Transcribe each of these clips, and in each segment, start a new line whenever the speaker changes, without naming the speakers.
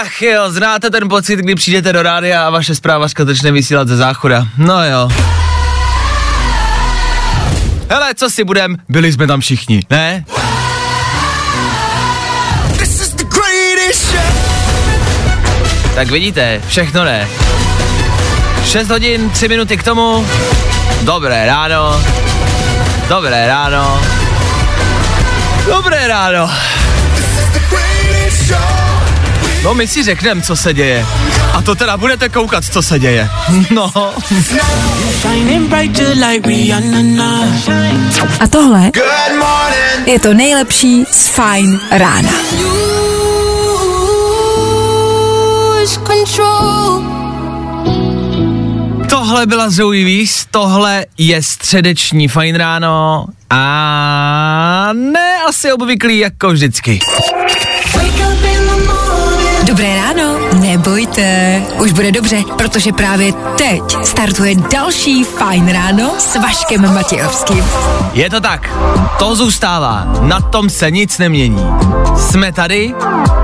Ach jo, znáte ten pocit, kdy přijdete do rádia a vaše zprávařka začne vysílat ze záchoda. No jo. Hele, co si budem, byli jsme tam všichni, ne?
This is the.
Tak vidíte, všechno ne. 6 hodin, 3 minuty k tomu. Dobré ráno. Dobré ráno. Dobré ráno.
The greatest show.
No my si řekneme, co se děje. A to teda budete koukat, co se děje. No.
A tohle je to nejlepší z Fajn rána.
Tohle byla Zoe Wees, tohle je středeční fajn ráno a ne asi obvyklý jako vždycky.
Nebojte, už bude dobře, protože právě teď startuje další Fajn ráno s Vaškem Matějovským.
Je to tak, to zůstává, na tom se nic nemění. Jsme tady,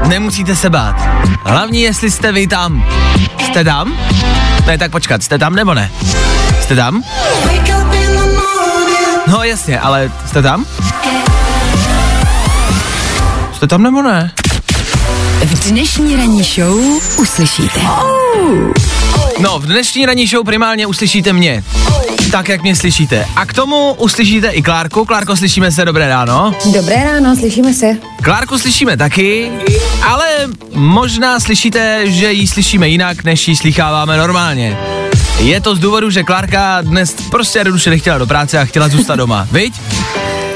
nemusíte se bát. Hlavní, jestli jste vy tam. Jste tam? Ne, tak počkat, jste tam nebo ne? Jste tam? No jasně, ale jste tam? Jste tam nebo ne?
V dnešní ranní show uslyšíte.
No, v dnešní ranní show primárně uslyšíte mě. Tak, jak mě slyšíte. A k tomu uslyšíte i Klárku. Klárko, slyšíme se, dobré ráno.
Dobré ráno, slyšíme se.
Klárku slyšíme taky, ale možná slyšíte, že ji slyšíme jinak, než ji slycháváme normálně. Je to z důvodu, že Klárka dnes prostě jednoduše nechtěla do práce a chtěla zůstat doma, viď?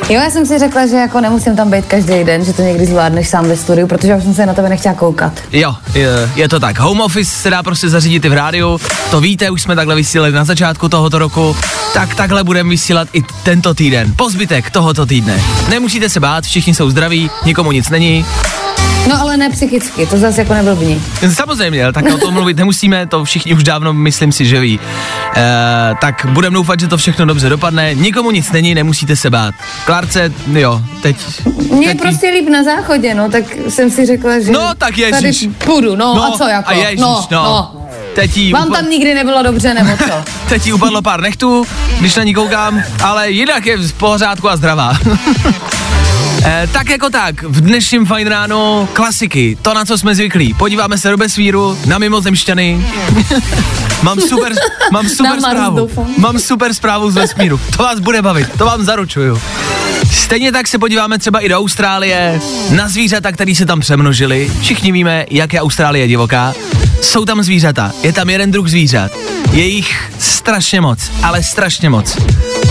Jo, já jsem si řekla, že jako nemusím tam být každý den, že to někdy zvládneš sám ve studiu, protože já jsem se na tebe nechtěla koukat.
Jo, je, je to tak. Home office se dá prostě zařídit i v rádiu, to víte, už jsme takhle vysílali na začátku tohoto roku, tak takhle budeme vysílat i tento týden, po zbytek tohoto týdne. Nemusíte se bát, všichni jsou zdraví, nikomu nic není.
No ale ne psychicky, to zase jako neblbni.
Samozřejmě, tak o tom mluvit nemusíme, to všichni už dávno myslím si, že ví. E, tak budeme doufat, že to všechno dobře dopadne, nikomu nic není, nemusíte se bát. Klárce, jo, teď...
Mně je prostě líp na záchodě, no, tak jsem si řekla, že
No, tak ježiš.
tady půjdu, no, a co jako,
A ježiš,
no,
no.
no.
Teď jí
Vám
upa-
tam nikdy nebylo dobře, nebo co?
Teď jí upadlo pár nechtů, když na ní koukám, ale jinak je v pořádku a zdravá. Eh, tak jako tak, v dnešním fajn ráno klasiky, to na co jsme zvyklí. Podíváme se do Besvíru, na mimozemšťany. mám super, mám super zprávu. Mám super zprávu z vesmíru. To vás bude bavit, to vám zaručuju. Stejně tak se podíváme třeba i do Austrálie, na zvířata, které se tam přemnožily. Všichni víme, jak je Austrálie divoká. Jsou tam zvířata, je tam jeden druh zvířat. Je jich strašně moc, ale strašně moc.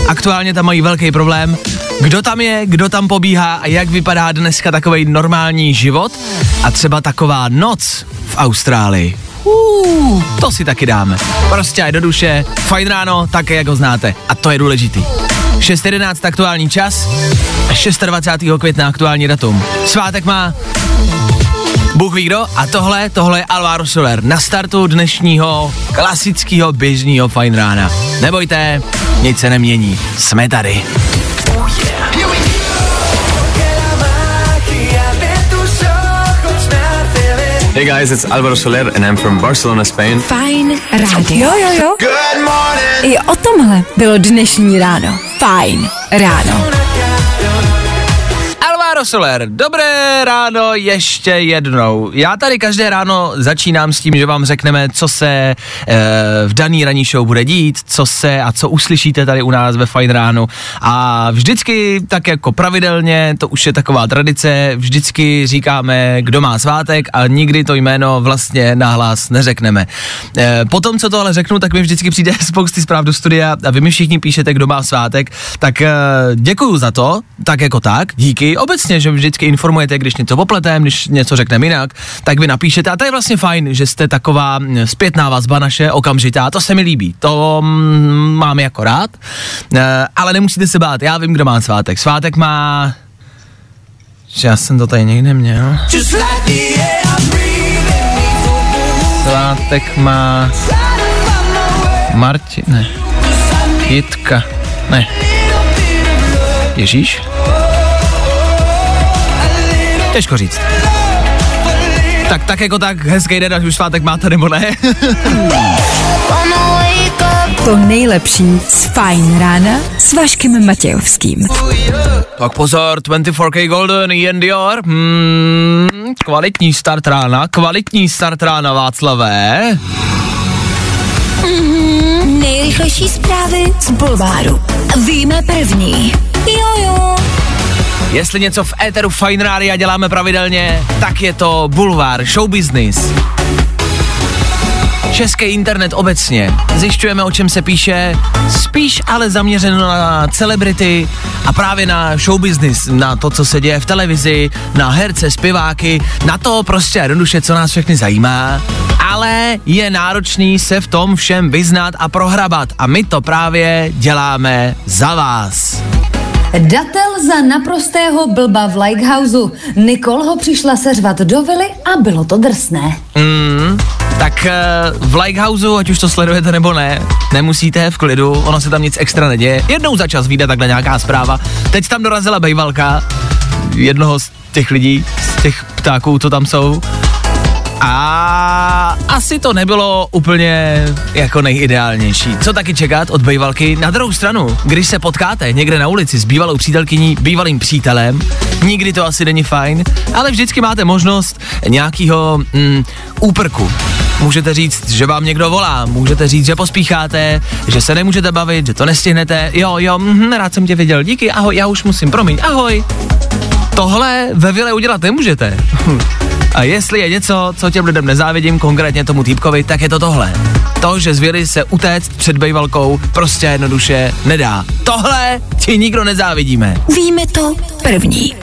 Aktuálně tam mají velký problém. Kdo tam je, kdo tam pobíhá a jak vypadá dneska takový normální život a třeba taková noc v Austrálii. Uh, to si taky dáme. Prostě aj do duše, fajn ráno, také jak ho znáte. A to je důležitý. 6.11 aktuální čas a 26. května aktuální datum. Svátek má Bůh ví kdo a tohle, tohle je Alvaro Soler na startu dnešního klasického běžného fajn rána. Nebojte, nic se nemění, jsme tady.
Hey guys, it's Alvaro Soler and I'm from Barcelona, Spain.
Fajn rádio. Jo, jo, jo.
Good morning.
I o tomhle bylo dnešní ráno. Fajn ráno.
Alvaro Soler, dobré ráno ještě jednou. Já tady každé ráno začínám s tím, že vám řekneme, co se e, v daný ranní show bude dít, co se a co uslyšíte tady u nás ve Fajn ránu. A vždycky, tak jako pravidelně, to už je taková tradice, vždycky říkáme, kdo má svátek a nikdy to jméno vlastně nahlas neřekneme. E, potom, co tohle řeknu, tak mi vždycky přijde spousty zpráv do studia a vy mi všichni píšete, kdo má svátek, tak e, děkuju za to, tak jako tak, díky. Obecně jasně, že vždycky informujete, když něco popletem, když něco řekneme jinak, tak vy napíšete a to je vlastně fajn, že jste taková mm, zpětná vazba naše, okamžitá, to se mi líbí, to mm, mám jako rád, e, ale nemusíte se bát, já vím, kdo má svátek. Svátek má... Já jsem to tady někde měl. Svátek má... Martin, ne. Jitka, ne. Ježíš? Těžko říct. Tak, tak jako tak, hezký den, ať už svátek máte nebo ne.
To nejlepší z Fajn rána s Vaškem Matějovským.
tak pozor, 24K Golden, Ian Dior. Hmm, kvalitní start rána, kvalitní start rána Václavé.
Nejrychlejší zprávy z Bulváru. Víme první. Jojo.
Jestli něco v éteru Fine Rádia děláme pravidelně, tak je to bulvár, show business. Český internet obecně. Zjišťujeme, o čem se píše, spíš ale zaměřeno na celebrity a právě na show business, na to, co se děje v televizi, na herce, zpěváky, na to prostě jednoduše, co nás všechny zajímá. Ale je náročný se v tom všem vyznat a prohrabat a my to právě děláme za vás.
Datel za naprostého blba v Likehouseu. Nicole ho přišla seřvat do vily a bylo to drsné.
Tak eh, v Likehouseu, ať už to sledujete nebo ne, nemusíte v klidu, ono se tam nic extra neděje. Jednou za čas vyjde takhle nějaká zpráva. Teď tam dorazila bejvalka jednoho z těch lidí, z těch ptáků, co tam jsou. A asi to nebylo úplně jako nejideálnější. Co taky čekat od bejvalky? Na druhou stranu, když se potkáte někde na ulici s bývalou přítelkyní, bývalým přítelem, nikdy to asi není fajn, ale vždycky máte možnost nějakého mm, úprku. Můžete říct, že vám někdo volá, můžete říct, že pospícháte, že se nemůžete bavit, že to nestihnete. Jo, jo, mm, rád jsem tě viděl, díky, ahoj, já už musím, promiň, ahoj. Tohle ve vile udělat nemůžete. A jestli je něco, co těm lidem nezávidím, konkrétně tomu týpkovi, tak je to tohle. To, že z vily se utéct před bejvalkou prostě jednoduše nedá. Tohle ti nikdo nezávidíme.
Víme to první.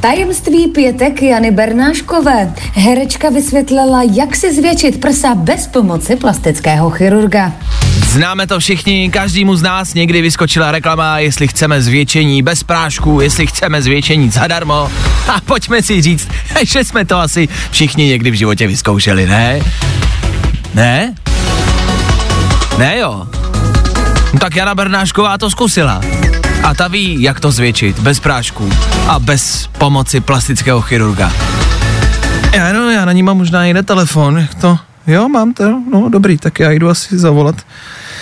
Tajemství pětek Jany Bernáškové. Herečka vysvětlila, jak si zvětšit prsa bez pomoci plastického chirurga.
Známe to všichni, každému z nás někdy vyskočila reklama, jestli chceme zvětšení bez prášku, jestli chceme zvětšení zadarmo. A pojďme si říct, že jsme to asi všichni někdy v životě vyzkoušeli, ne? Ne? Ne jo. No tak Jana Bernášková to zkusila. A ta ví, jak to zvětšit, bez prášku a bez pomoci plastického chirurga. Já, no, já na ní mám možná jiný telefon, jak to, jo, mám to, no dobrý, tak já jdu asi zavolat.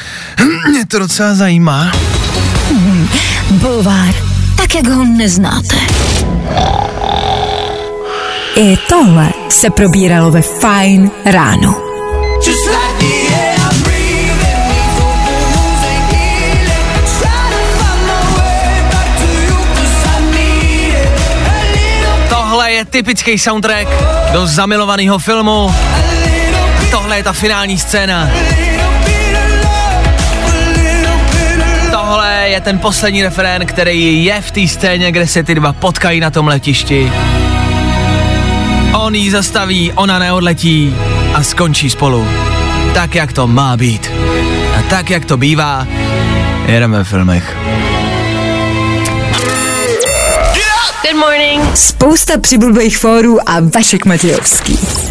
Mě to docela zajímá.
Bulvár, tak jak ho neznáte. I tohle se probíralo ve Fajn ráno.
Tohle je typický soundtrack do zamilovaného filmu. Tohle je ta finální scéna. Tohle je ten poslední referén, který je v té scéně, kde se ty dva potkají na tom letišti. On jí zastaví, ona neodletí a skončí spolu. Tak, jak to má být. A tak, jak to bývá, jedeme v filmech.
Good morning.
Spousta přibulbých fórů a Vašek Matějovský.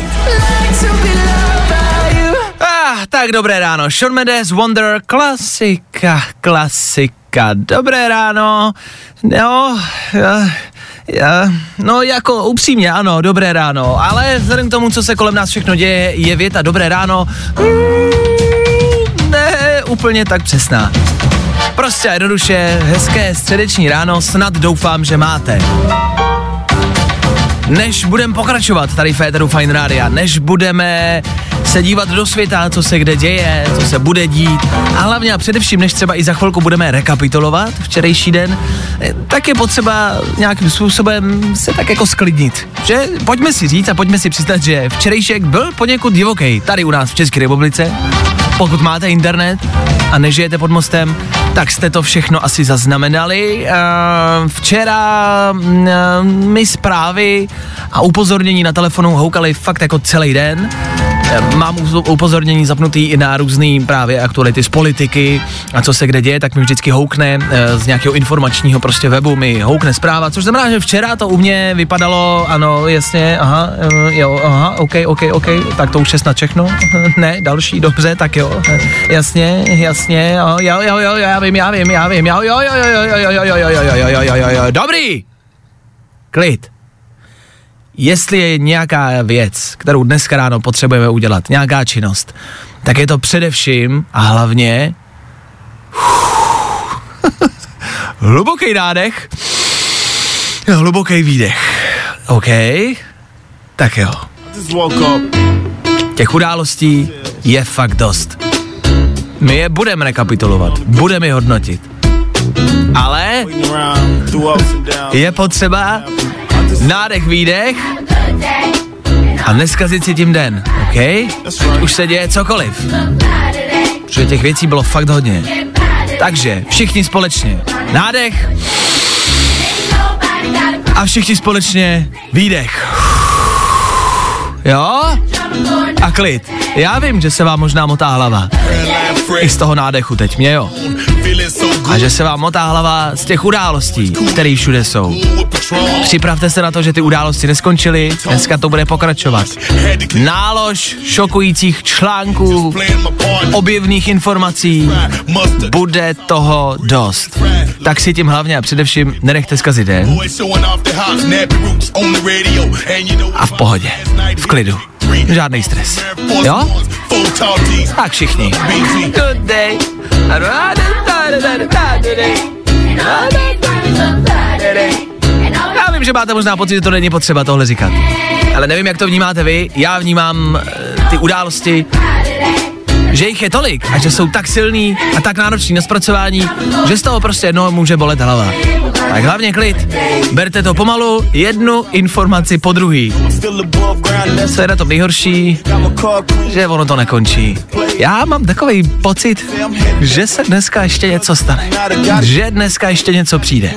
Tak dobré ráno. Sean Mendes, Wonder, klasika, klasika. Dobré ráno. No, já, já, no jako upřímně, ano, dobré ráno. Ale vzhledem k tomu, co se kolem nás všechno děje, je věta dobré ráno. Mm, ne, úplně tak přesná. Prostě a jednoduše, hezké středeční ráno, snad doufám, že máte. Než budeme pokračovat tady v Féteru Fine Rádia, než budeme se dívat do světa, co se kde děje, co se bude dít a hlavně a především, než třeba i za chvilku budeme rekapitulovat včerejší den, eh, tak je potřeba nějakým způsobem se tak jako sklidnit. Že pojďme si říct a pojďme si přiznat, že včerejšek byl poněkud divoký tady u nás v České republice. Pokud máte internet a nežijete pod mostem, tak jste to všechno asi zaznamenali. Eh, Včera mm, eh, mi zprávy a upozornění na telefonu houkaly fakt jako celý den. Eh, Mám upozornění zapnutý i na různý právě aktuality z politiky a co se kde děje, tak mi vždycky houkne eh, z nějakého informačního prostě webu, mi houkne zpráva, což znamená, že včera to u mě vypadalo, ano, jasně, aha, eh, jo, aha, ok, ok, ok, tak to už je snad všechno, ne, další, dobře, tak jo, eh, jasně, jasně, jo, jo, jo, jo, já vím, já vím, já vím, jo, jo, jo, jo, jo, jo, jo, jo, jo, jo, jo, jo, jo, jo, jo, dobrý, klid, jestli je nějaká věc, kterou dneska ráno potřebujeme udělat, nějaká činnost, tak je to především a hlavně hluboký nádech, hluboký výdech. OK? Tak jo. Těch událostí je fakt dost. My je budeme rekapitulovat, budeme je hodnotit. Ale je potřeba nádech, výdech a neskazit si tím den, OK? Už se děje cokoliv. Protože těch věcí bylo fakt hodně. Takže všichni společně nádech a všichni společně výdech. Jo? A klid. Já vím, že se vám možná motá hlava. I z toho nádechu teď mě jo. A že se vám motá hlava z těch událostí, které všude jsou. Připravte se na to, že ty události neskončily, dneska to bude pokračovat. Nálož šokujících článků, objevných informací, bude toho dost. Tak si tím hlavně a především nenechte zkazit den a v pohodě, v klidu. Žádný stres. Jo? Tak všichni. Good day. Já vím, že máte možná pocit, že to není potřeba tohle říkat. Ale nevím, jak to vnímáte vy. Já vnímám eh, ty události, že jich je tolik a že jsou tak silný a tak náročný na zpracování, že z toho prostě jednoho může bolet hlava. Tak hlavně klid. Berte to pomalu, jednu informaci po druhý. Co je na tom nejhorší, že ono to nekončí. Já mám takový pocit, že se dneska ještě něco stane. Že dneska ještě něco přijde.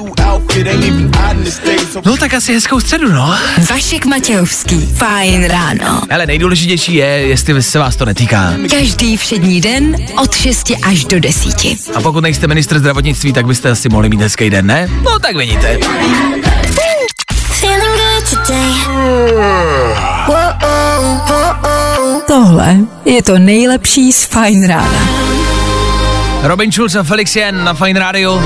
No tak asi hezkou středu, no.
Vašek Matějovský. Fajn ráno.
Ale nejdůležitější je, jestli se vás to netýká.
Každý všední den od 6 až do 10.
A pokud nejste ministr zdravotnictví, tak byste asi mohli mít hezký den, ne? No tak vidíte.
Tohle je to nejlepší z Fajn rána.
Robin Schulz a Felix Jen na Fine Radio.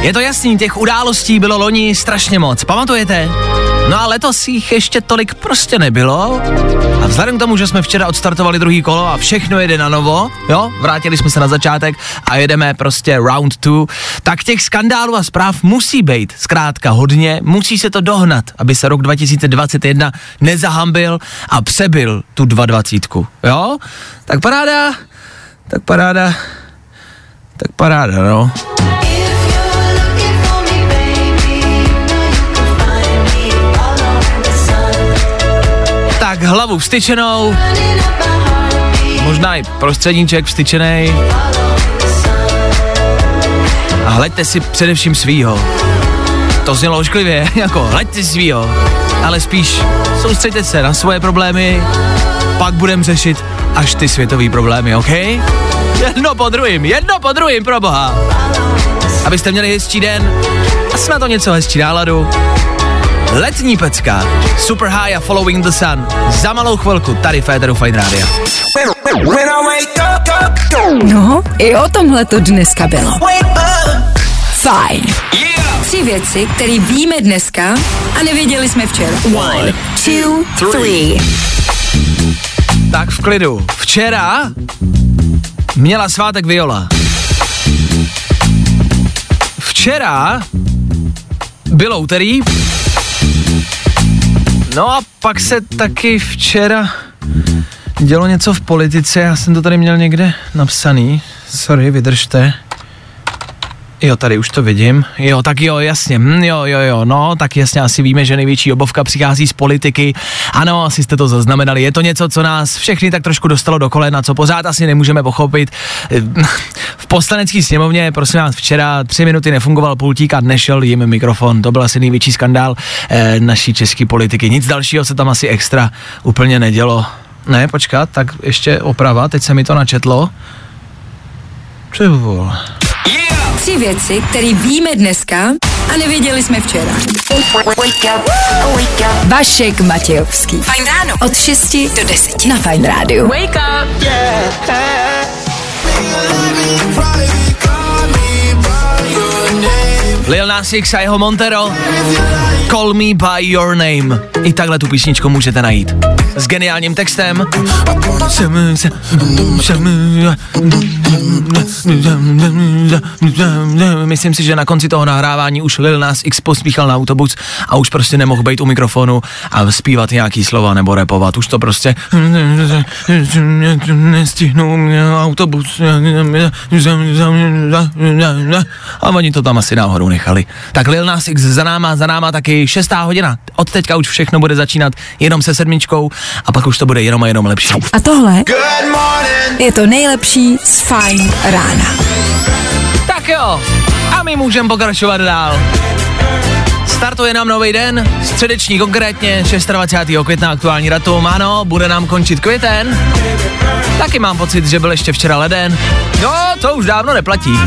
Je to jasný, těch událostí bylo loni strašně moc, pamatujete? No a letos jich ještě tolik prostě nebylo. A vzhledem k tomu, že jsme včera odstartovali druhý kolo a všechno jede na novo, jo, vrátili jsme se na začátek a jedeme prostě round two, tak těch skandálů a zpráv musí být zkrátka hodně, musí se to dohnat, aby se rok 2021 nezahambil a přebil tu 220, jo? Tak paráda, tak paráda, tak paráda, no. Tak hlavu vstyčenou, možná i prostředníček vstyčený. A hleďte si především svýho. To znělo ošklivě, jako hleďte svýho. Ale spíš soustřeďte se na svoje problémy, pak budem řešit až ty světové problémy, OK? Jedno po druhým, jedno po druhým, pro boha. Abyste měli hezčí den a snad to něco hezčí náladu. Letní pecka, Super High a Following the Sun. Za malou chvilku tady Féteru Fine Radio.
No, i o tomhle to dneska bylo. Fajn. Tři věci, které víme dneska a nevěděli jsme včera. One, two, three.
Tak v klidu. Včera měla svátek Viola. Včera bylo úterý. No a pak se taky včera dělo něco v politice, já jsem to tady měl někde napsaný. Sorry, vydržte. Jo, tady už to vidím. Jo, tak jo, jasně. Hm, jo, jo, jo. No, tak jasně asi víme, že největší obovka přichází z politiky. Ano, asi jste to zaznamenali. Je to něco, co nás všechny tak trošku dostalo do kolena, co pořád asi nemůžeme pochopit. V poslanecké sněmovně, prosím vás, včera tři minuty nefungoval pultík a nešel jim mikrofon. To byl asi největší skandál eh, naší české politiky. Nic dalšího se tam asi extra úplně nedělo. Ne, počkat, tak ještě oprava, teď se mi to načetlo. Ty vole.
Tři věci, které víme dneska a nevěděli jsme včera. Vašek Matějovský. Fajn ráno. Od 6 do 10 na Fajn rádiu. Wake up.
Lil Nas X a jeho Montero. Call me by your name. I takhle tu písničku můžete najít. S geniálním textem. Myslím si, že na konci toho nahrávání už Lil Nas X pospíchal na autobus a už prostě nemohl být u mikrofonu a zpívat nějaký slova nebo repovat. Už to prostě nestihnou autobus a oni to tam asi náhodou nechali. Tak Lil Nas X za náma, za náma taky šestá hodina. Od teďka už všechno bude začínat jenom se sedmičkou a pak už to bude jenom a jenom lepší.
A tohle je to nejlepší z Fajn rána.
Tak jo, a my můžeme pokračovat dál. Startuje nám nový den, středeční konkrétně, 26. května aktuální datum, ano, bude nám končit květen. Taky mám pocit, že byl ještě včera leden. No, to už dávno neplatí.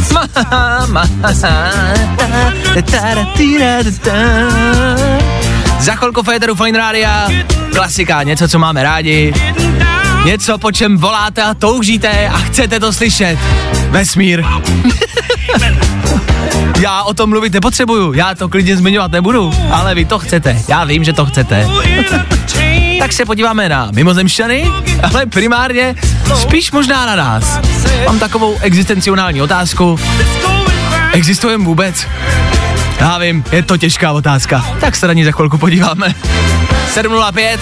Za chvilku Féteru Fine Rádia, klasika, něco, co máme rádi, něco, po čem voláte a toužíte a chcete to slyšet. Vesmír. já o tom mluvit nepotřebuju, já to klidně zmiňovat nebudu, ale vy to chcete, já vím, že to chcete. tak se podíváme na mimozemšťany, ale primárně spíš možná na nás. Mám takovou existenciální otázku. Existujeme vůbec? Já vím, je to těžká otázka. Tak se na ní za chvilku podíváme. 7.05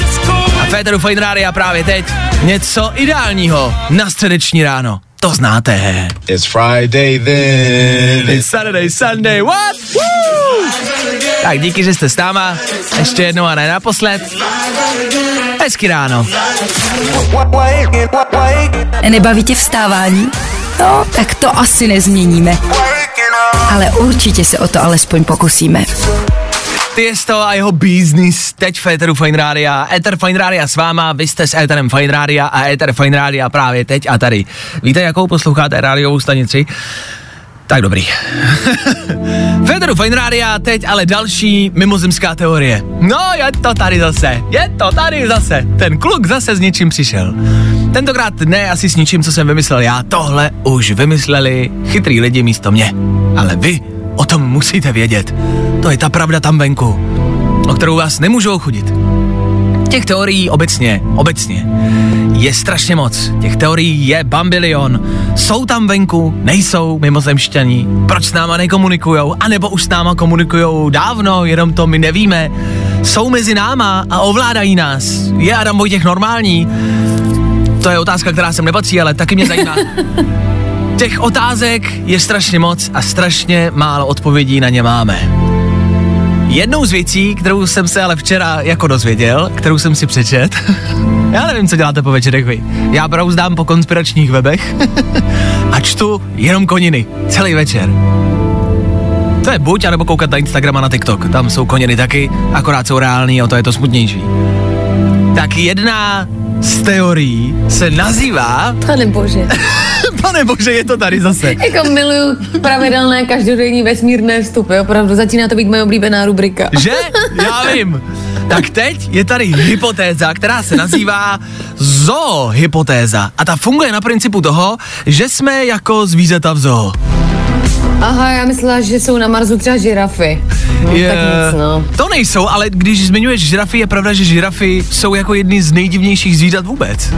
a Féteru Fine Radio právě teď něco ideálního na středeční ráno. To znáte.
It's Friday then.
It's Saturday, Sunday, what? Woo! Tak díky, že jste s náma. Ještě jednou a ne naposled. Hezky ráno.
Nebaví tě vstávání? No, tak to asi nezměníme. Ale určitě se o to alespoň pokusíme.
Tiesto a jeho business teď v Eteru Fine Radio. Ether Fine Radio s váma, vy jste s Etherem Fine Radio a Ether Fine Radio právě teď a tady. Víte, jakou posloucháte rádiovou stanici? Tak dobrý. Federu Fine Radio, teď ale další mimozemská teorie. No, je to tady zase, je to tady zase. Ten kluk zase s něčím přišel. Tentokrát ne asi s ničím, co jsem vymyslel já, tohle už vymysleli chytrý lidi místo mě. Ale vy o tom musíte vědět. To je ta pravda tam venku, o kterou vás nemůžou chudit. Těch teorií obecně, obecně je strašně moc. Těch teorií je bambilion. Jsou tam venku, nejsou mimozemšťaní. Proč s náma nekomunikujou? A nebo už s náma komunikujou dávno, jenom to my nevíme. Jsou mezi náma a ovládají nás. Je Adam Vojtěch normální? To je otázka, která sem nepatří, ale taky mě zajímá. Těch otázek je strašně moc a strašně málo odpovědí na ně máme. Jednou z věcí, kterou jsem se ale včera jako dozvěděl, kterou jsem si přečet, já nevím, co děláte po večerech vy. Já brouzdám po konspiračních webech a čtu jenom koniny. Celý večer. To je buď, anebo koukat na Instagram a na TikTok. Tam jsou koniny taky, akorát jsou reální, o to je to smutnější. Tak jedna z teorií se nazývá...
Pane bože.
Pane bože, je to tady zase.
Jako miluju pravidelné každodenní vesmírné vstupy, opravdu začíná to být moje oblíbená rubrika.
Že? Já vím. Tak teď je tady hypotéza, která se nazývá zoohypotéza. A ta funguje na principu toho, že jsme jako zvířata v zoo.
Aha, já myslela, že jsou na Marsu třeba žirafy. No,
Je-
tak nic, no.
To nejsou, ale když zmiňuješ žirafy, je pravda, že žirafy jsou jako jedny z nejdivnějších zvířat vůbec.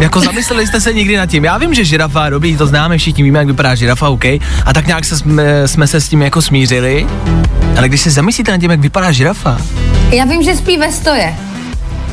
Jako zamysleli jste se někdy nad tím? Já vím, že žirafa, dobrý, to známe, všichni víme, jak vypadá žirafa, OK. A tak nějak se jsme, jsme se s tím jako smířili. Ale když se zamyslíte nad tím, jak vypadá žirafa,
Já vím, že spí ve stoje.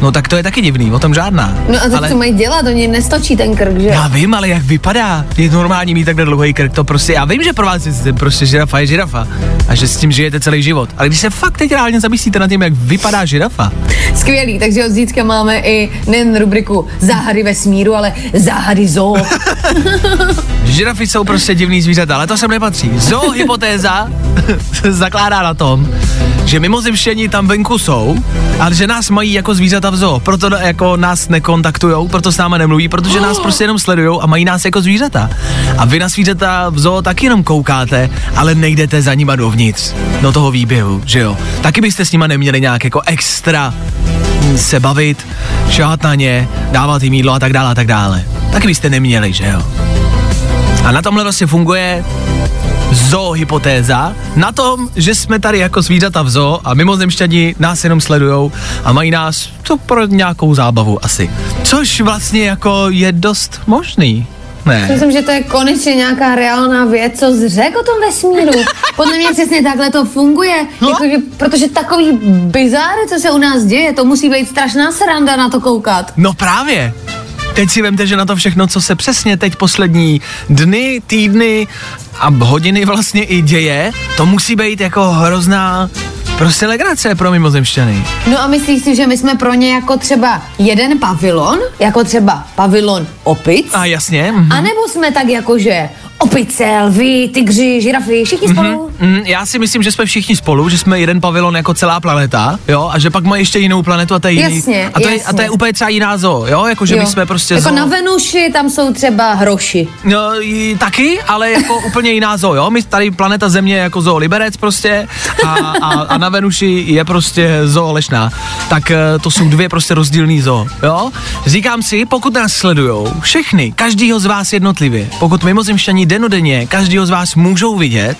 No tak to je taky divný, o tom žádná.
No a tak
ale...
co mají dělat? Oni nestočí ten krk, že?
Já vím, ale jak vypadá? Je normální mít takhle dlouhý krk, to prostě, já vím, že pro vás je prostě žirafa je žirafa a že s tím žijete celý život. Ale když se fakt teď reálně zamyslíte nad tím, jak vypadá žirafa,
Skvělý, takže od zítřka máme i nejen rubriku záhady vesmíru, ale záhady zoo.
žirafy jsou prostě divný zvířata, ale to sem nepatří. Zoohypotéza se zakládá na tom, že mimozemštění tam venku jsou, ale že nás mají jako zvířata v zoo, proto jako nás nekontaktujou, proto s náma nemluví, protože nás prostě jenom sledujou a mají nás jako zvířata. A vy na zvířata v zoo taky jenom koukáte, ale nejdete za nima dovnitř, do toho výběhu, že jo. Taky byste s nima neměli nějak jako extra hm, se bavit, šahat na ně, dávat jim jídlo a tak dále a tak dále. Taky byste neměli, že jo. A na tomhle vlastně funguje zoohypotéza na tom, že jsme tady jako zvířata v zoo a mimozemšťani nás jenom sledujou a mají nás to pro nějakou zábavu asi. Což vlastně jako je dost možný. Ne.
Myslím, že to je konečně nějaká reálná věc, co řekl o tom vesmíru. Podle mě přesně takhle to funguje,
No.
jako, že, protože takový bizáry, co se u nás děje, to musí být strašná sranda na to koukat.
No právě. Teď si vemte, že na to všechno, co se přesně teď poslední dny, týdny a hodiny vlastně i děje, to musí být jako hrozná prostě legrace pro mimozemšťany.
No a myslíš si, že my jsme pro ně jako třeba jeden pavilon, jako třeba pavilon opic,
A jasně. mhm.
a nebo jsme tak jako, že opice, lvy, tygři, žirafy, všichni spolu?
Mm, já si myslím, že jsme všichni spolu, že jsme jeden pavilon jako celá planeta, jo, a že pak má ještě jinou planetu a to je jiný.
Jasně,
a, to je, a to je
jasně.
úplně třeba jiná zoo, jo, jako že my
Jo.
jsme prostě
Jako
zoo.
na Venuši tam jsou třeba hroši.
No, i, taky, ale jako úplně jiná zoo, jo? My tady planeta Země je jako zoo Liberec prostě a, a, a na Venuši je prostě zoo Lešná. Tak eh, to jsou dvě prostě rozdílný zoo, jo? Říkám si, pokud nás sledujou, všechny, každýho z vás jednotlivě, pokud mimozemšťani denodenně každýho z vás můžou vidět,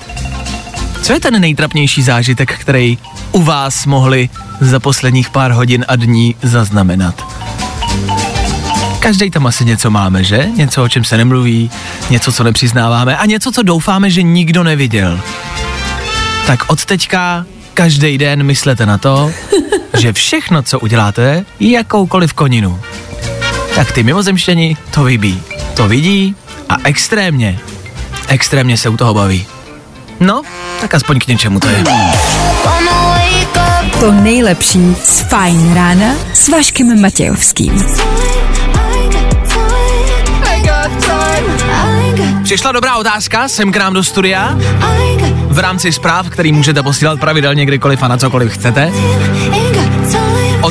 co je ten nejtrapnější zážitek, který u vás mohli za posledních pár hodin a dní zaznamenat? Každý tam asi něco máme, že? Něco, o čem se nemluví, něco, co nepřiznáváme a něco, co doufáme, že nikdo neviděl. Tak od teďka každý den myslete na to, že všechno, co uděláte, je jakoukoliv koninu. Tak ty mimozemštěni to vybí. To vidí a extrémně, extrémně se u toho baví. No, tak aspoň k něčemu to je.
To nejlepší z Fajn rána s Vaškem Matějovským.
Přišla dobrá otázka sem k nám do studia v rámci zpráv, který můžete posílat pravidelně kdykoliv a na cokoliv chcete.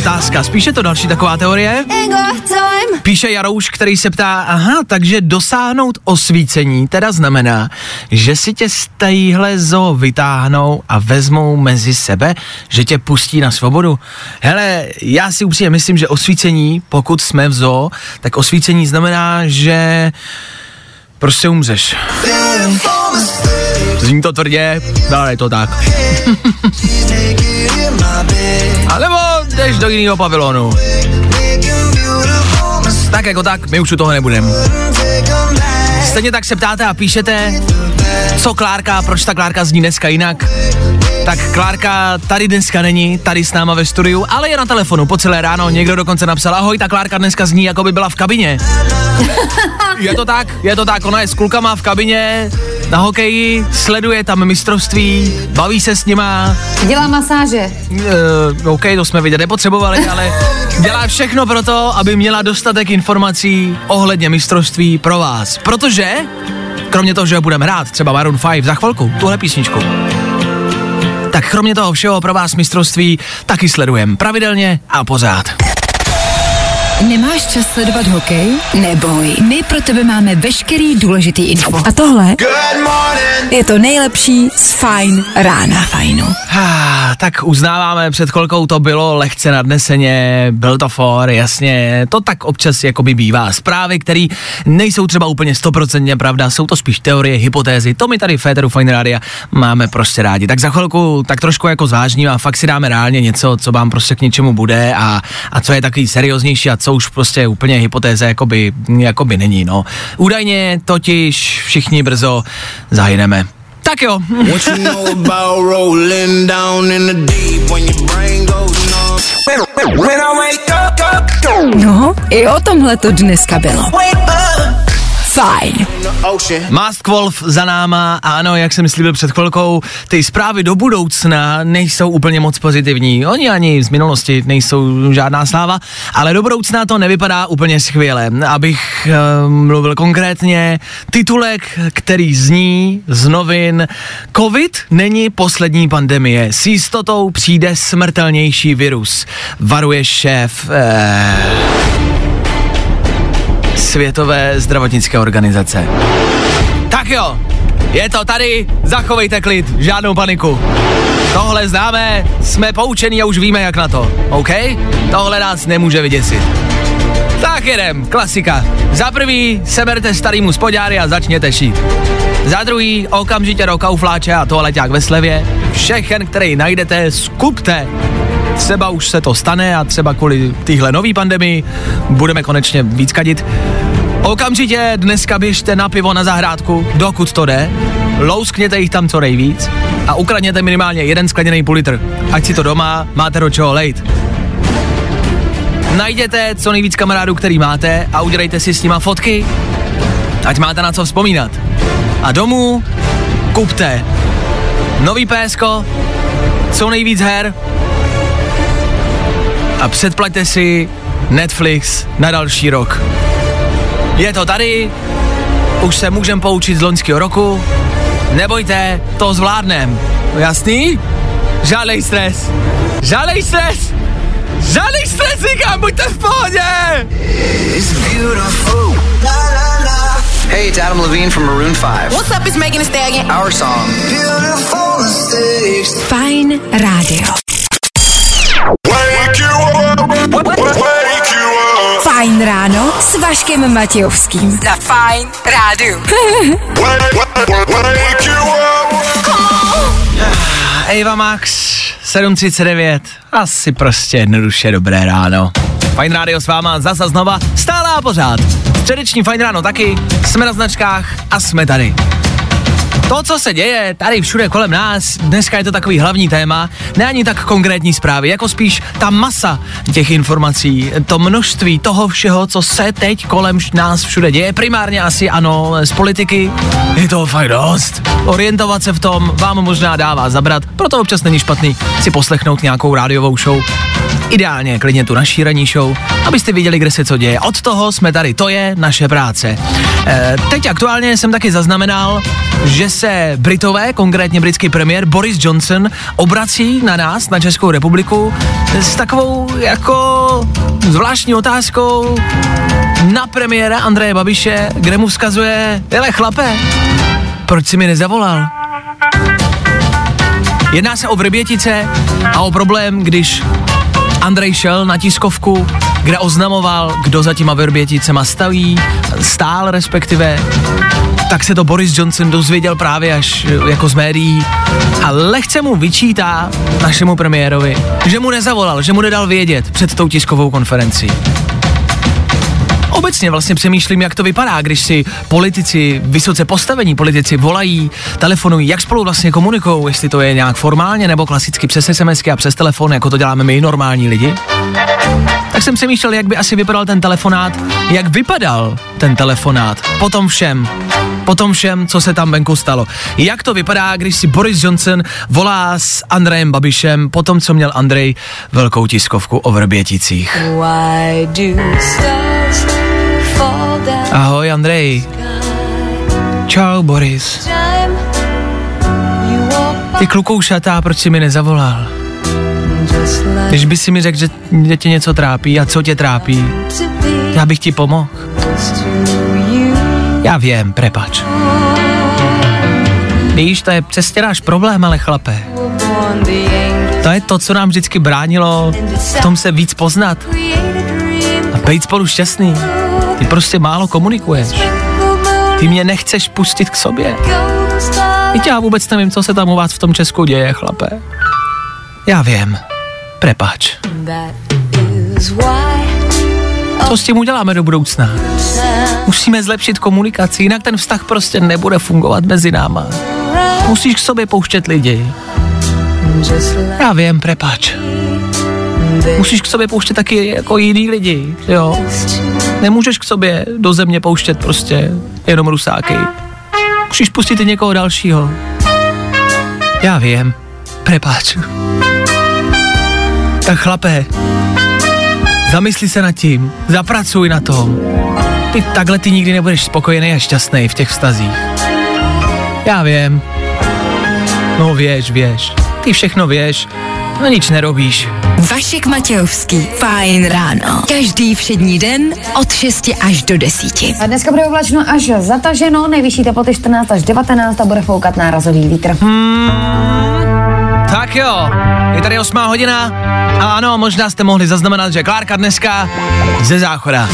Otázka, spíše to další taková teorie. Píše Jarouš, který se ptá, aha, takže dosáhnout osvícení teda znamená, že si tě z téhle zoo vytáhnou a vezmou mezi sebe, že tě pustí na svobodu. Hele, já si upřímně myslím, že osvícení, pokud jsme v zoo, tak osvícení znamená, že prostě umřeš. Zní to tvrdě, ale je to tak. A nebo jdeš do jiného pavilonu. Tak jako tak, my už u toho nebudeme. Stejně tak se ptáte a píšete, co Klárka, proč ta Klárka zní dneska jinak. Tak Klárka tady dneska není, tady s náma ve studiu, ale je na telefonu po celé ráno. Někdo dokonce napsal, ahoj, ta Klárka dneska zní, jako by byla v kabině. Je to tak, je to tak, ona je s klukama v kabině, na hokeji, sleduje tam mistrovství, baví se s nima,
Dělá masáže.
uh, OK, to jsme vidět nepotřebovali, ale dělá všechno pro to, aby měla dostatek informací ohledně mistrovství pro vás. Protože, kromě toho, že budeme hrát třeba Maroon 5 za chvilku, tuhle písničku, tak kromě toho všeho pro vás mistrovství taky sledujeme pravidelně a pořád.
Nemáš čas sledovat hokej? Neboj, my pro tebe máme veškerý důležitý info. A tohle je to nejlepší z Fajn rána. Fajnu.
Ah, tak uznáváme, před chvilkou to bylo lehce nadneseně, byl to for, jasně, to tak občas jakoby bývá. Zprávy, které nejsou třeba úplně stoprocentně pravda, jsou to spíš teorie, hypotézy, to my tady v Féteru Fine Rádia máme prostě rádi. Tak za chvilku tak trošku jako zvážním a fakt si dáme reálně něco, co vám prostě k něčemu bude a, a co je takový serióznější a co už prostě úplně hypotéza jakoby, jakoby není, no. Údajně totiž všichni brzo zahyneme. Tak jo,
No, i o tomhle to dneska bylo. Fajn.
Mask Wolf za náma, ano, jak jsem slíbil před chvilkou, ty zprávy do budoucna nejsou úplně moc pozitivní. Oni ani z minulosti nejsou žádná sláva, ale do budoucna to nevypadá úplně skvěle. Abych uh, mluvil konkrétně, titulek, který zní z novin Covid není poslední pandemie. S jistotou přijde smrtelnější virus. Varuje šéf. Uh, Světové zdravotnické organizace. Tak jo, je to tady, zachovejte klid, žádnou paniku. Tohle známe, jsme poučení a už víme jak na to, OK? Tohle nás nemůže vyděsit. Tak jedem, klasika. Za prvý seberte starýmu spodňáry a začněte šít. Za druhý okamžitě do kaufláče a toaleťák ve slevě. Všechen, který najdete, skupte. Třeba už se to stane a třeba kvůli téhle nový pandemii budeme konečně víc kadit. Okamžitě dneska běžte na pivo na zahrádku, dokud to jde, louskněte jich tam co nejvíc a ukradněte minimálně jeden skleněný půl litr. Ať si to doma máte do čeho lejt. Najděte co nejvíc kamarádů, který máte a udělejte si s nima fotky, ať máte na co vzpomínat. A domů kupte nový PSK, co nejvíc her a předplaťte si Netflix na další rok. Je to tady, už se můžem poučit z loňského roku, nebojte, to zvládnem. Jasný? Žádnej stres. Žádnej stres. Žádnej stres, říkám, buďte v pohodě.
Hey, it's Adam Levine from Maroon 5.
What's up, it's Megan Thee Stallion.
Our song.
Fajn rádio. Fajn Vaškem Matějovským. Na Fajn rádiu.
Eva Max, 7.39, asi prostě jednoduše dobré ráno. Fajn rádio s váma zase znova, stále a pořád. Středeční Fajn ráno taky, jsme na značkách a jsme tady. To, co se děje tady všude kolem nás, dneska je to takový hlavní téma, ne ani tak konkrétní zprávy, jako spíš ta masa těch informací, to množství toho všeho, co se teď kolem nás všude děje, primárně asi ano, z politiky, je toho fakt dost. Orientovat se v tom vám možná dává zabrat, proto občas není špatný si poslechnout nějakou rádiovou show. Ideálně klidně tu naší ranní show, abyste viděli, kde se co děje. Od toho jsme tady, to je naše práce. E, teď aktuálně jsem taky zaznamenal, že se Britové, konkrétně britský premiér Boris Johnson, obrací na nás, na Českou republiku, s takovou jako zvláštní otázkou na premiéra Andreje Babiše, kde mu vzkazuje, hele chlape, proč si mi nezavolal? Jedná se o Vrbětice a o problém, když Andrej šel na tiskovku, kde oznamoval, kdo za těma Vrběticema staví, stál respektive, tak se to Boris Johnson dozvěděl právě až eh, jako z médií a lehce mu vyčítá našemu premiérovi, že mu nezavolal, že mu nedal vědět před tou tiskovou konferencí. Obecně vlastně přemýšlím, jak to vypadá, když si politici, vysoce postavení politici volají, telefonují, jak spolu vlastně komunikují, jestli to je nějak formálně nebo klasicky přes SMS a přes telefon, jako to děláme my normální lidi. Tak jsem přemýšlel, jak by asi vypadal ten telefonát, jak vypadal ten telefonát po tom všem, po tom všem, co se tam venku stalo. Jak to vypadá, když si Boris Johnson volá s Andrejem Babišem po tom, co měl Andrej velkou tiskovku o Vrběticích. Ahoj Andrej. Čau Boris. Ty klukoušatá, proč si mi nezavolal? Když by si mi řekl, že, že tě něco trápí a co tě trápí, já bych ti pomohl. Já vím, prepač. Víš, to je přesně náš problém, ale chlape. To je to, co nám vždycky bránilo v tom se víc poznat a být spolu šťastný. Ty prostě málo komunikuješ. Ty mě nechceš pustit k sobě. Teď já vůbec nevím, co se tam u vás v tom Česku děje, chlape. Já vím. Prepač. Co s tím uděláme do budoucna? Musíme zlepšit komunikaci, jinak ten vztah prostě nebude fungovat mezi náma. Musíš k sobě pouštět lidi. Já vím, prepač. Musíš k sobě pouštět taky jako jiný lidi, jo. Nemůžeš k sobě do země pouštět prostě jenom rusáky. Musíš pustit i někoho dalšího. Já vím, prepáč. Tak chlape, zamysli se nad tím, zapracuj na tom. Ty takhle ty nikdy nebudeš spokojený a šťastný v těch vztazích. Já vím. No věš, věš. Ty všechno věš, no nic nerobíš.
Vašek Matějovský, fajn ráno. Každý všední den od 6 až do 10.
A dneska bude oblačno až zataženo, nejvyšší teploty 14 až 19 a bude foukat nárazový vítr.
Tak jo, je tady 8 hodina a ano, možná jste mohli zaznamenat, že Klárka dneska ze záchoda.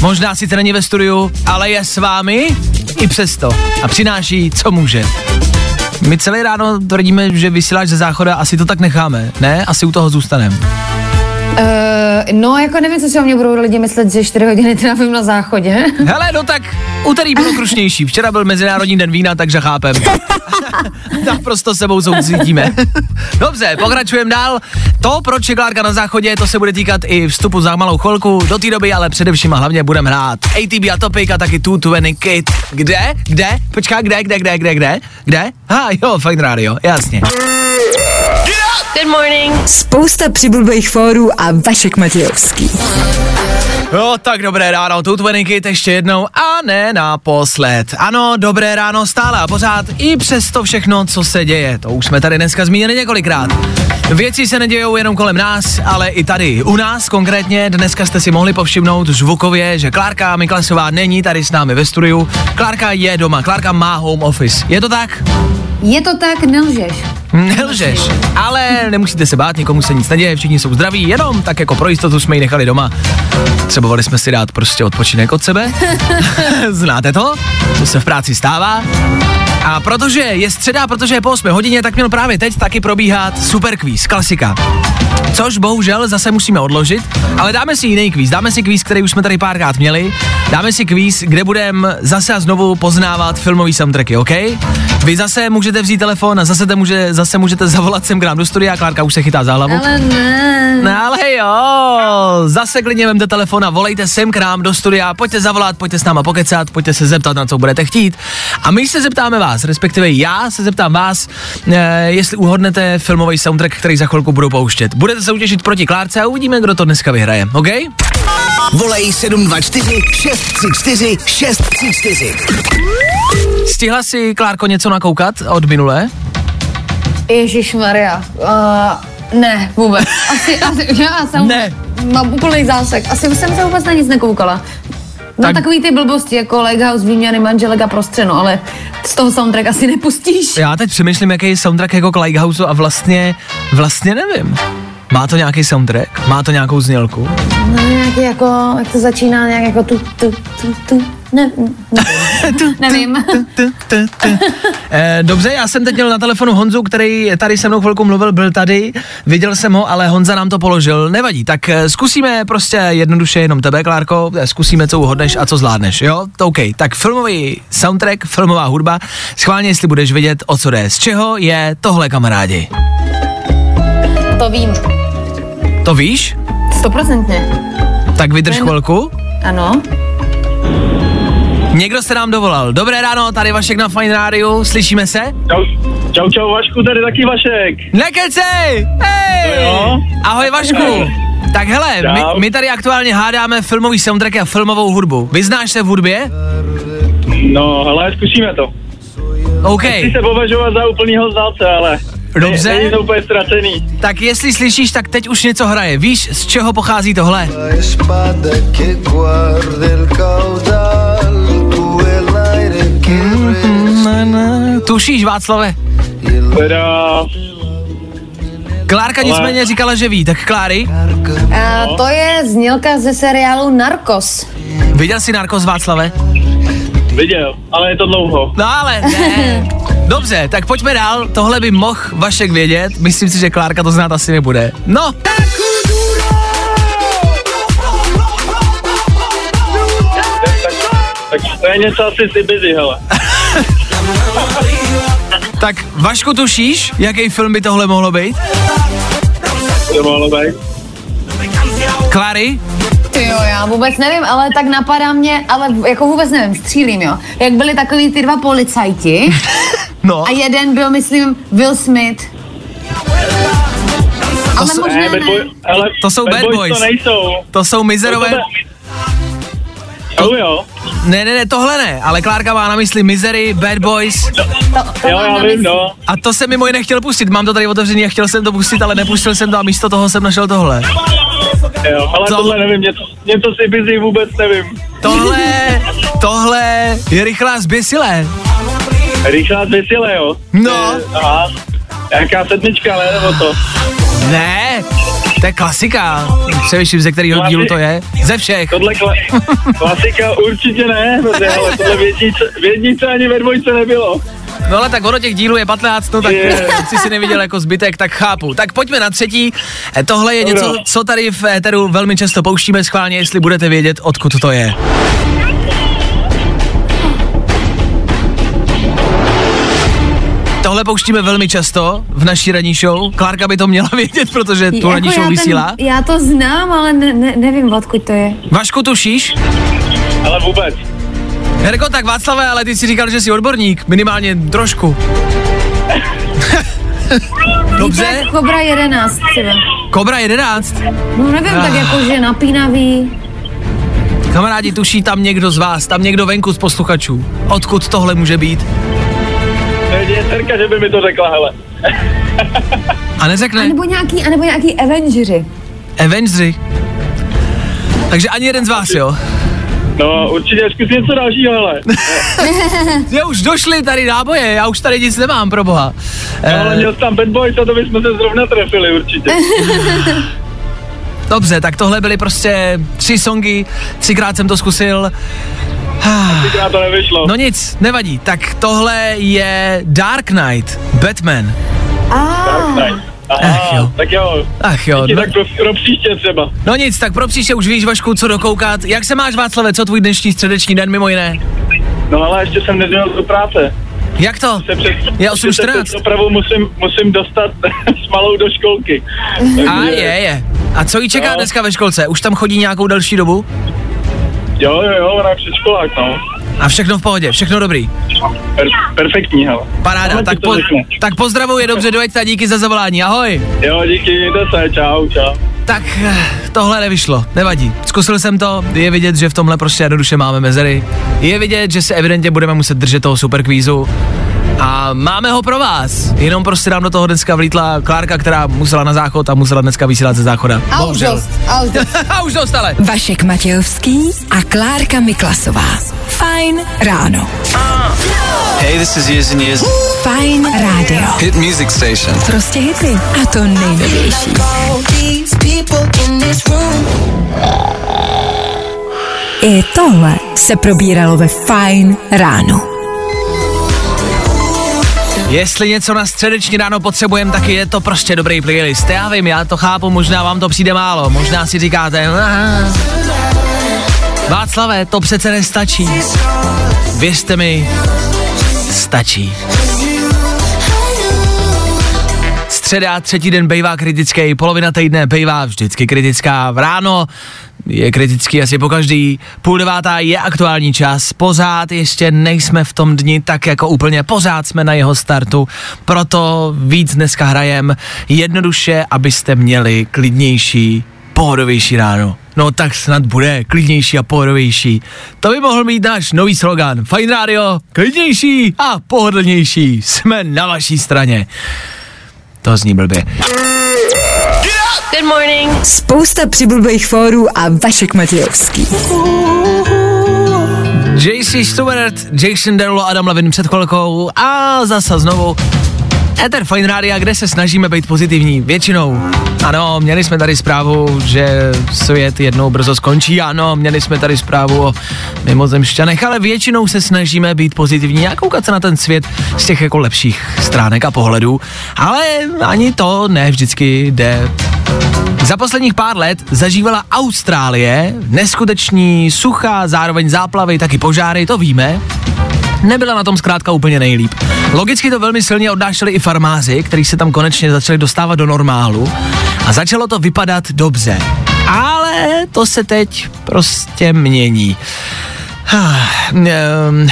Možná sice není ve studiu, ale je s vámi i přesto a přináší, co může. My celé ráno tvrdíme, že vysíláš ze záchoda, asi to tak necháme, ne? Asi u toho zůstaneme.
Uh, no, jako nevím, co si o mě budou lidi myslet, že 4 hodiny trávím na záchodě.
Hele, no tak úterý bylo krušnější. Včera byl Mezinárodní den vína, takže chápem. Naprosto sebou soucítíme. Dobře, pokračujeme dál. To, proč je Klárka na záchodě, to se bude týkat i vstupu za malou chvilku. Do té doby ale především a hlavně budeme hrát ATB a Topic a taky 220 Kid. Kde? Kde? Počká, kde, kde, kde, kde, kde? Kde? Ha, jo, Fine Radio, jasně.
Good morning.
Spousta přibulbých fórů a Vašek Matějovský.
Jo, tak dobré ráno, tu Kid ještě jednou a ne naposled. Ano, dobré ráno stále a pořád i přes to všechno, co se děje. To už jsme tady dneska zmínili několikrát. Věci se nedějou jenom kolem nás, ale i tady. U nás konkrétně dneska jste si mohli povšimnout zvukově, že Klárka Miklasová není tady s námi ve studiu. Klárka je doma, Klárka má home office. Je to tak?
Je to tak, nelžeš.
Nelžeš, ale nemusíte se bát, nikomu se nic neděje, všichni jsou zdraví, jenom tak jako pro jistotu jsme ji nechali doma. Potřebovali jsme si dát prostě odpočinek od sebe. Znáte to? To se v práci stává. A protože je středa, protože je po 8 hodině, tak měl právě teď taky probíhat super kvíz, klasika. Což bohužel zase musíme odložit, ale dáme si jiný kvíz. Dáme si kvíz, který už jsme tady párkrát měli. Dáme si kvíz, kde budeme zase a znovu poznávat filmový soundtracky, OK? Vy zase můžete vzít telefon a zase, te může, zase můžete zavolat sem k nám do studia. Klárka už se chytá za hlavu.
Ale ne.
No ale jo, zase klidně vemte telefon a volejte sem k nám do studia, pojďte zavolat, pojďte s náma pokecat, pojďte se zeptat, na co budete chtít. A my se zeptáme vás, respektive já se zeptám vás, eh, jestli uhodnete filmový soundtrack, který za chvilku budu pouštět. Budete soutěžit proti Klárce a uvidíme, kdo to dneska vyhraje, OK?
Volej 724 634 634.
Stihla si, Klárko, něco nakoukat od minule?
Ježíš Maria. Uh, ne, vůbec. Asi, asi já jsem,
Ne.
mám úplný zásek. Asi jsem se vůbec na nic nekoukala. No
Tak-
tak... takový ty blbosti, jako Lighthouse, výměny manželek a prostřeno, ale z toho soundtrack asi nepustíš.
Já teď přemýšlím, jaký je soundtrack jako k Lighthouse a vlastně, vlastně nevím. Má to nějaký soundtrack? Má to nějakou znělku?
No, nějaký jako, jak to začíná, nějak jako tu, tu, tu, tu, ne, nevím.
Eh, dobře, já jsem teď měl na telefonu Honzu, který tady se mnou chvilku mluvil, byl tady, viděl jsem ho, ale Honza nám to položil, nevadí, tak eh, zkusíme prostě jednoduše jenom tebe, Klárko, eh, zkusíme, co uhodneš a co zvládneš, jo? To OK, tak filmový soundtrack, filmová hudba, schválně, jestli budeš vědět, o co jde, z čeho je tohle, kamarádi.
To vím.
To víš?
Stoprocentně.
Tak vydrž chvilku.
Ano.
Někdo se nám dovolal. Dobré ráno, tady Vašek na Fine Radio, slyšíme se?
Čau, čau, čau, Vašku, tady taky Vašek.
Nekecej! Hej! Ahoj Vašku! Tak hele, my, my tady aktuálně hádáme filmový soundtrack a filmovou hudbu. Vyznáš se v hudbě?
No, ale zkusíme to.
OK,
Chci se považovat za úplnýho znalce, ale
Dobře.
ne- není to úplně ztracený.
tak jestli slyšíš, tak teď už něco hraje. Víš, z čeho pochází tohle? Tušíš, Václave?
Teda,
Klárka
Ale-
nicméně říkala, že ví, tak Kláry,
A to je znělka ze seriálu Narcos.
viděl jsi Narcos Václave?
viděl, ale je to dlouho.
No ale ne. Dobře, tak pojďme dál. Tohle by mohl Vašek vědět. Myslím si, že Klárka to znát asi nebude. No,
Tak to je něco asi si busy, hele.
tak Vašku tušíš, jaký film by tohle mohlo být?
to mohlo být.
Klary?
Ty jo, já vůbec nevím, ale tak napadá mě, ale jako vůbec nevím, střílím, jo. Jak byli takový ty dva policajti
No,
a jeden byl, myslím, Will Smith. Ale
jsou-
možná
Ne, bad
ne.
boy, ale
To jsou Bad Boys.
to nejsou.
to jsou mizerové...
Jo, jo.
Ne, ne, ne, tohle ne, ale Klárka má na mysli Misery, Bad Boys
To, to
Jo, já vím, no.
a to jsem mimo jiné chtěl pustit. Mám to tady otevřený a chtěl jsem to pustit, ale nepustil jsem to a místo toho jsem našel tohle.
Jo, ale
To-
tohle nevím, něco, něco si busy vůbec nevím.
Tohle, tohle je rychlá zběsilé.
Rychlá zvěsile, jo.
No.
Eh, Aha. Jaká sedmička, ne, nebo to?
Ne, to je klasika. Převyším, ze kterého dílu to je. Ze všech.
Tohle kla- klasika určitě ne, protože ale tohle v jedničce, v jedničce ani ve dvojce nebylo.
No ale tak ono těch dílů je 15, no tak si si neviděl jako zbytek, tak chápu. Tak pojďme na třetí. Eh, Tohle je
Dobro.
něco, co tady v éteru velmi často pouštíme schválně, jestli budete vědět, odkud to je. Tohle pouštíme velmi často v naší ranní show. Klárka by to měla vědět, protože tu
Jako
ranní
já
show
ten-
vysílá.
Já to znám, ale ne, ne, nevím, odkud to je.
Vašku, tušíš?
Ale vůbec.
Herko, tak Václave, ale ty si říkal, že jsi odborník, minimálně trošku. Dobře,
Víte, Kobra 11 třeba.
Kobra 11.
No nevím, tak
Ah.
jako, že napínavý.
Kamarádi, tuší tam někdo z vás, tam někdo venku z posluchačů. Odkud tohle může být?
Dcerka, že by mi to řekla, hele.
A neřekne
A nebo nějaký, a nebo nějaký Avengeri.
Avengery. Takže ani jeden z vás, jo?
No, určitě zkus něco dalšího, hele.
Já už došli tady náboje, já už tady nic nemám, pro boha.
No, ale
Eh,
měl tam Bad Boys a to bychom se zrovna trefili určitě.
dobře, tak tohle byly prostě tři songy, třikrát jsem to zkusil.
To nevyšlo.
No nic, nevadí. Tak tohle je Dark Knight, Batman.
Dark Knight. Aha,
Ach jo.
tak jo.
Ach jo,
Díky,
no,
tak pro, pro příště třeba.
no nic, tak pro příště už víš, Vašku, co dokoukat. Jak se máš, Václave, co tvůj dnešní středeční den mimo jiné?
No ale ještě jsem nedělal do práce.
Jak to?
Se před,
Je
ještě se
8.14.
před dopravu musím, musím dostat s malou do školky.
A je, je. A co jí čeká
No.
dneska ve školce? Už tam chodí nějakou další dobu?
Jo, jo, jo, ona je předškolák, no.
A všechno v pohodě, všechno dobrý.
Per, perfektní, hele.
Paráda, tak,
to
po,
řekne.
tak pozdravuji, dobře, dojď a díky za zavolání, ahoj.
Jo, díky, mějte se, čau, čau.
Tak eh, tohle nevyšlo, nevadí. Zkusil jsem to, je vidět, že v tomhle prostě jednoduše máme mezery. Je vidět, že se evidentně budeme muset držet toho superkvízu. A máme ho pro vás. Jenom prostě nám do toho dneska vlítla Klárka, která musela na záchod a musela dneska vysílat ze záchoda.
A už dost, a už dost.
a už dost, ale.
Vašek Matějovský a Klárka Miklasová. Fajn ráno.
Hey, this is Years and Years.
Fajn rádio.
Hit music station.
Prostě hity. A to nejnovější. I tohle se probíralo ve Fajn ráno.
Jestli něco na středeční ráno potřebujeme, tak je to prostě dobrý playlist. Já vím, já to chápu, možná vám to přijde málo, možná si říkáte. Václave, to přece nestačí. Věřte mi, stačí. Středa, třetí den bejvá kritický, polovina týdne bejvá vždycky kritická. V ráno je kritický asi po každý. Půl devátá je aktuální čas, pořád ještě nejsme v tom dni tak jako úplně, pořád jsme na jeho startu, proto víc dneska hrajem jednoduše, abyste měli klidnější, pohodovější ráno. No tak snad bude klidnější a pohodovější. To by mohl být náš nový slogan. Fajn rádio, klidnější a pohodlnější. Jsme na vaší straně. To zní blbě.
Good morning.
Spousta přibulbých fórů a Vašek Matějovský.
JC Stewart, Jason Derulo, Adam Levin před chvilkou a zase znovu Ether Fine Rádia, kde se snažíme být pozitivní, většinou. Ano, měli jsme tady zprávu, že svět jednou brzo skončí, ano, měli jsme tady zprávu o mimozemšťanech, ale většinou se snažíme být pozitivní a koukat se na ten svět z těch jako lepších stránek a pohledů, ale ani to ne vždycky jde za posledních pár let zažívala Austrálie neskuteční sucha, zároveň záplavy, taky požáry, to víme. Nebyla na tom zkrátka úplně nejlíp. Logicky to velmi silně odnášeli i farmáři, kteří se tam konečně začali dostávat do normálu a začalo to vypadat dobře. Ale to se teď prostě mění. Ehm,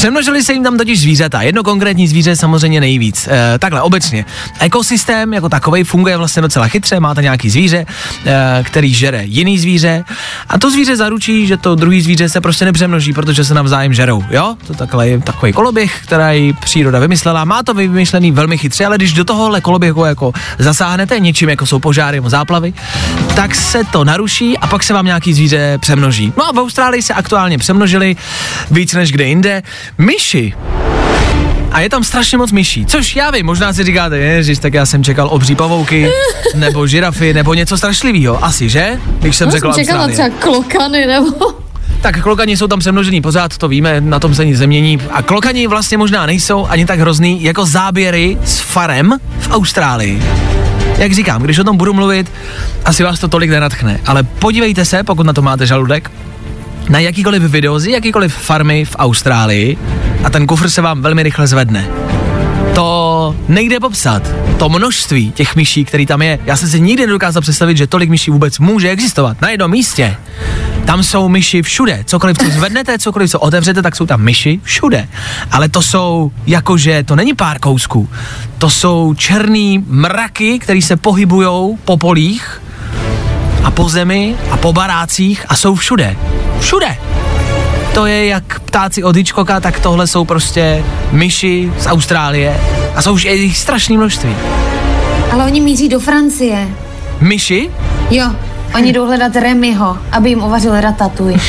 Přemnožili se jim tam totiž zvířata. Jedno konkrétní zvíře samozřejmě nejvíc. E, takhle obecně. Ekosystém jako takový funguje vlastně docela chytře. Máte nějaký zvíře, e, který žere jiný zvíře a to zvíře zaručí, že to druhý zvíře se prostě nepřemnoží, protože se navzájem žerou. Jo? To takhle je takový koloběh, který příroda vymyslela. Má to vymyšlený velmi chytře, ale když do tohohle koloběhu jako zasáhnete něčím, jako jsou požáry nebo záplavy, tak se to naruší a pak se vám nějaký zvíře přemnoží. No a v Austrálii se aktuálně přemnožili víc než kde jinde. Myši a je tam strašně moc myší, což já vím, možná si říkáte, ježiš, tak já jsem čekal obří pavouky, nebo žirafy, nebo něco strašlivého, asi, že? Když jsem
No,
řekl
jsem čekala
Austrálie.
třeba klokany nebo...
Tak klokani jsou tam přemnožený pořád, to víme, na tom se nic nemění. A klokani vlastně možná nejsou ani tak hrozný jako záběry s farem v Austrálii. Jak říkám, když o tom budu mluvit, asi vás to tolik nenatchne, ale podívejte se, pokud na to máte žaludek, na jakýkoliv video z jakýkoliv farmy v Austrálii a ten kufr se vám velmi rychle zvedne. To nejde popsat. To množství těch myší, který tam je. Já jsem si nikdy nedokázal představit, že tolik myší vůbec může existovat na jednom místě. Tam jsou myši všude. Cokoliv, co zvednete, cokoliv, co otevřete, tak jsou tam myši všude. Ale to jsou, jakože, to není pár kousků. To jsou černý mraky, které se pohybujou po polích a po zemi a po barácích a jsou všude. Všude. To je jak ptáci od Hitchcocka, tak tohle jsou prostě myši z Austrálie a jsou už jejich strašné množství.
Ale oni míří do Francie.
Myši?
Jo, oni jdou hledat Remyho, aby jim uvařil ratatuj.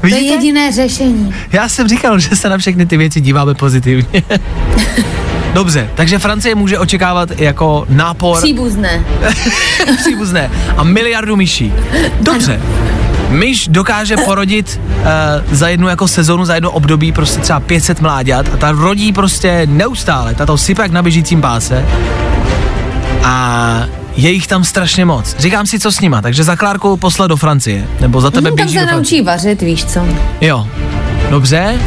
To je jediné řešení.
Já jsem říkal, že se na všechny ty věci díváme pozitivně. Dobře, takže Francie může očekávat jako nápor
Příbuzné.
příbuzné a miliardu myší. Dobře. Myš dokáže porodit uh, za jednu jako sezonu, za jedno období prostě třeba 500 mláďat a ta rodí prostě neustále, tato sype jak na běžícím páse a je jich tam strašně moc. Říkám si, co s nima, takže za Klárku poslat do Francie, nebo za tebe
Hm, tam
běží
se
do Francie.
naučí vařit, víš co.
Jo, dobře.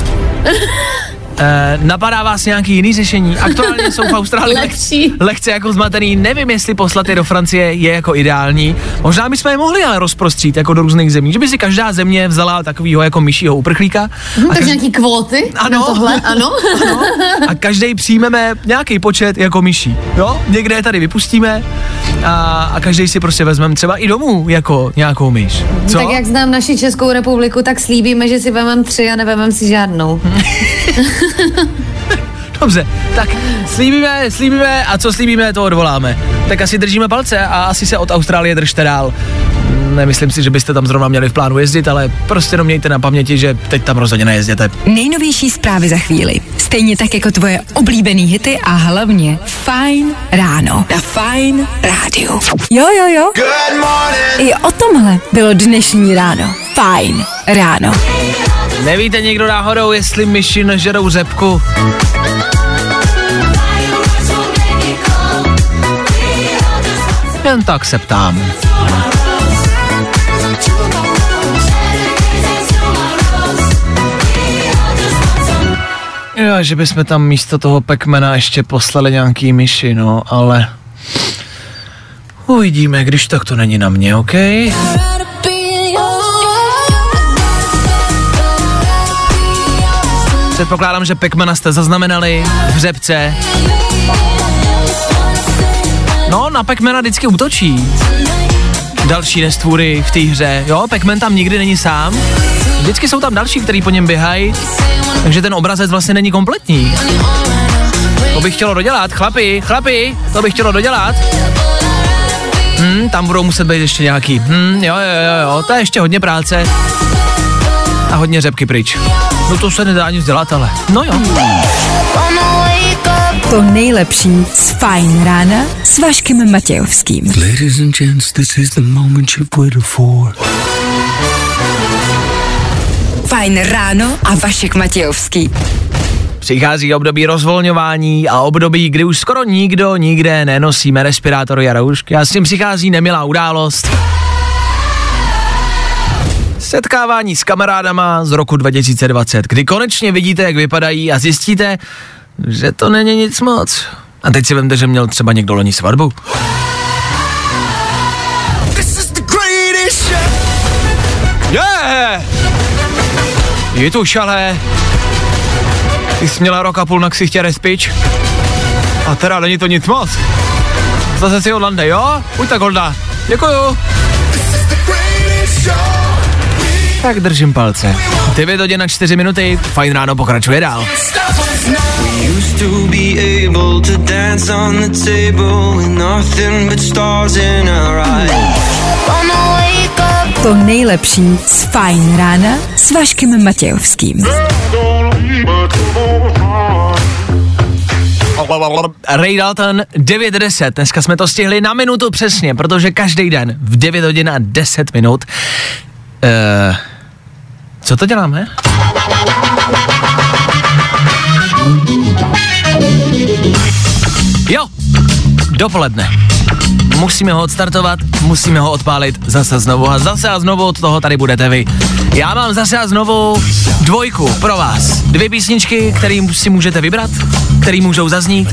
Eh, napadá vás nějaký jiný řešení? Aktuálně jsou v Austrálii
Lepší.
lehce jako zmatený. Nevím, jestli poslat je do Francie je jako ideální. Možná bychom je mohli ale rozprostřít jako do různých zemí, že by si každá země vzala takovýho jako myšího uprchlíka.
Hm,
a,
takže
každý,
nějaký kvóty
Ano.
na tohle, ano.
a každý přijmeme nějaký počet jako myší. Jo? Někde je tady vypustíme a, a každý si prostě vezmeme třeba i domů jako nějakou myš. Co?
Tak jak znám naši Českou republiku, tak slíbíme, že si vemem tři a nevemem si žádnou.
Dobře, tak slíbíme, slíbíme a co slíbíme, to odvoláme. Tak asi držíme palce a asi se od Austrálie držte dál. Nemyslím si, že byste tam zrovna měli v plánu jezdit, ale prostě jenom mějte na paměti, že teď tam rozhodně nejezděte.
Nejnovější zprávy za chvíli. Stejně tak jako tvoje oblíbený hity a hlavně Fajn ráno na Fajn rádiu. Jo, jo, jo.
Good morning.
I o tomhle bylo dnešní ráno. Fajn ráno.
Nevíte někdo náhodou, jestli myši nežerou řepku? Jen tak se ptám. Jo, že bychom tam místo toho pekmena ještě poslali nějaký myši, no, ale... Uvidíme, když tak to není na mě, OK? Předpokládám, že Pekmana jste zaznamenali v řepce. No, na Pekmana vždycky útočí. Další nestvůry v té hře. Jo, Pekman tam nikdy není sám. Vždycky jsou tam další, kteří po něm běhají. Takže ten obrazec vlastně není kompletní. To bych chtělo dodělat, chlapi, chlapi, to bych chtělo dodělat. Hmm, tam budou muset být ještě nějaký. Hmm, jo, jo, jo, jo, to je ještě hodně práce. A hodně řepky pryč. No to se nedá nic dělat, ale no jo.
To nejlepší z Fajn rána s Vaškem Matějovským.
Ladies and gents, this is the moment you've waited for.
Fajn ráno a Vašek Matějovský.
Přichází období rozvolňování a období, kdy už skoro nikdo nikde nenosíme respirátory a roušky a s tím přichází nemilá událost. Setkávání s kamarádama z roku 2020, kdy konečně vidíte, jak vypadají a zjistíte, že to není nic moc. A teď si vemte, že měl třeba někdo loni svatbu. Yeah! Je tu šalé. Ty jsi měla rok a půl na ksichtě respič. A teda není to nic moc. Zase si odlande, jo? Buď tak holda. Děkuju. Tak držím palce. 9 hodin na 4 minuty, fajn ráno pokračuje dál.
To
nejlepší z Fajn rána s Vaškem Matějovským.
Ray Dalton 9.10. Dneska jsme to stihli na minutu přesně, protože každý den v 9 hodin a 10 minut. Uh, co to děláme? Jo, dopoledne. Musíme ho odstartovat, musíme ho odpálit zase znovu a zase a znovu od toho tady budete vy. Já mám zase a znovu dvojku pro vás. Dvě písničky, kterým si můžete vybrat, který můžou zaznít,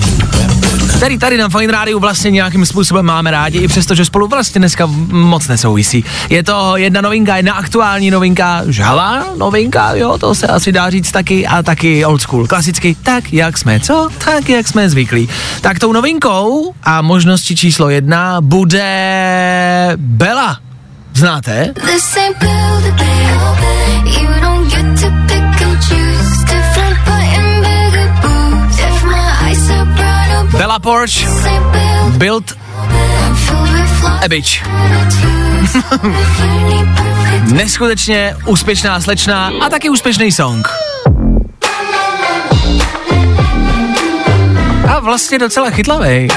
který tady na Fine Rádiu vlastně nějakým způsobem máme rádi, i přesto, že spolu vlastně dneska moc nesouvisí. Je to jedna novinka, jedna aktuální novinka, žhavá novinka, jo, to se asi dá říct taky, a taky old school, klasicky, tak jak jsme, co? Tak jak jsme zvyklí. Tak tou novinkou a možností číslo jedna bude Bella. Znáte? Bella Porsche,
build
a Bitch. Neskutečně úspěšná slečna a taky úspěšný song. A vlastně docela chytlavý.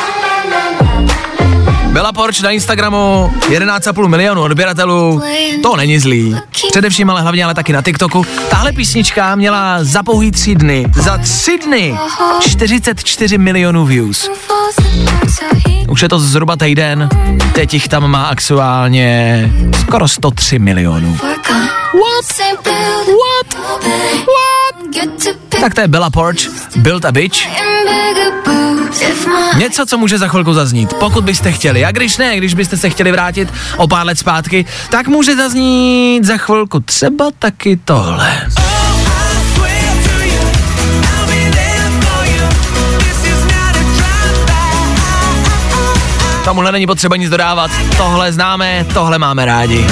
Bella Porsche na Instagramu 11,5 milionu odběratelů, to není zlý. Především ale hlavně ale taky na TikToku. Tahle písnička měla za pouhý tři dny, za tři dny 44 milionů views. Už je to zhruba týden, teď jich tam má aktuálně skoro 103 milionů.
What? What? What?
Tak to je Bella Porsche, Build a Bitch. Něco, co může za chvilku zaznít, pokud byste chtěli. A když ne, když byste se chtěli vrátit o pár let zpátky, tak může zaznít za chvilku třeba taky tohle. Tomuhle není potřeba nic dodávat. Tohle známe, tohle máme rádi.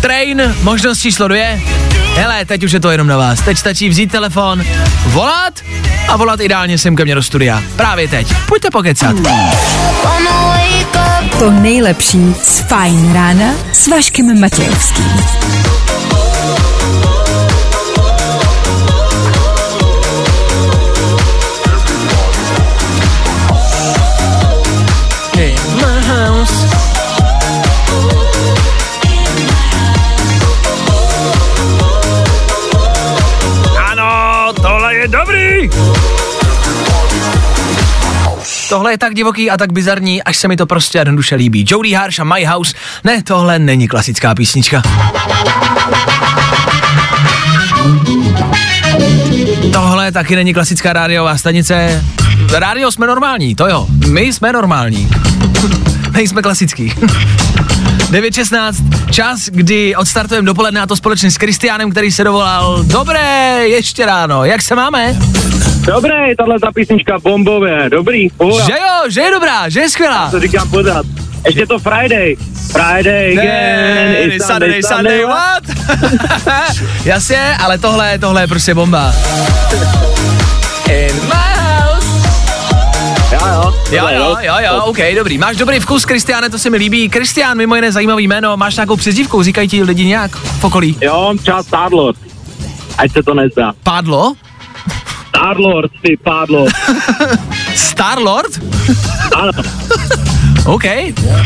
Train, možnost číslo dvě. Hele, teď už je to jenom na vás. Teď stačí vzít telefon, volat a volat ideálně sem ke mně do studia. Právě teď. Pojďte pokecat.
To nejlepší z Fajn rána s Vaškem Matějovským.
Dobrý. Tohle je tak divoký a tak bizarní, až se mi to prostě jednoduše líbí. Jody Harsh a My House. Ne, tohle není klasická písnička. Tohle taky není klasická rádiová stanice. Rádio jsme normální, to jo. My jsme normální. Nejsme klasický. 9.16, čas, kdy odstartujeme dopoledne a to společně s Kristiánem, který se dovolal. Dobré, ještě ráno, jak se máme?
Dobré, tahle ta písnička bombové, dobrý, pohoda.
Že jo, že je dobrá, že je skvělá.
To říkám pořád. Ještě to Friday. Friday again.
Ne,
it's
Saturday, Sunday, what? Jasně, ale tohle, tohle je prostě bomba. In my.
Jo, jo.
Jo, jo, jo, jo, OK, dobrý. Máš dobrý vkus, Kristiáne, to se mi líbí. Kristián, mimo jiné zajímavý jméno, máš nějakou přezdívku, říkají ti lidi nějak v okolí?
Jo, čas Starlord. Ať se to nezdá.
Pádlo?
Starlord, ty pádlo.
Starlord?
Ano.
OK,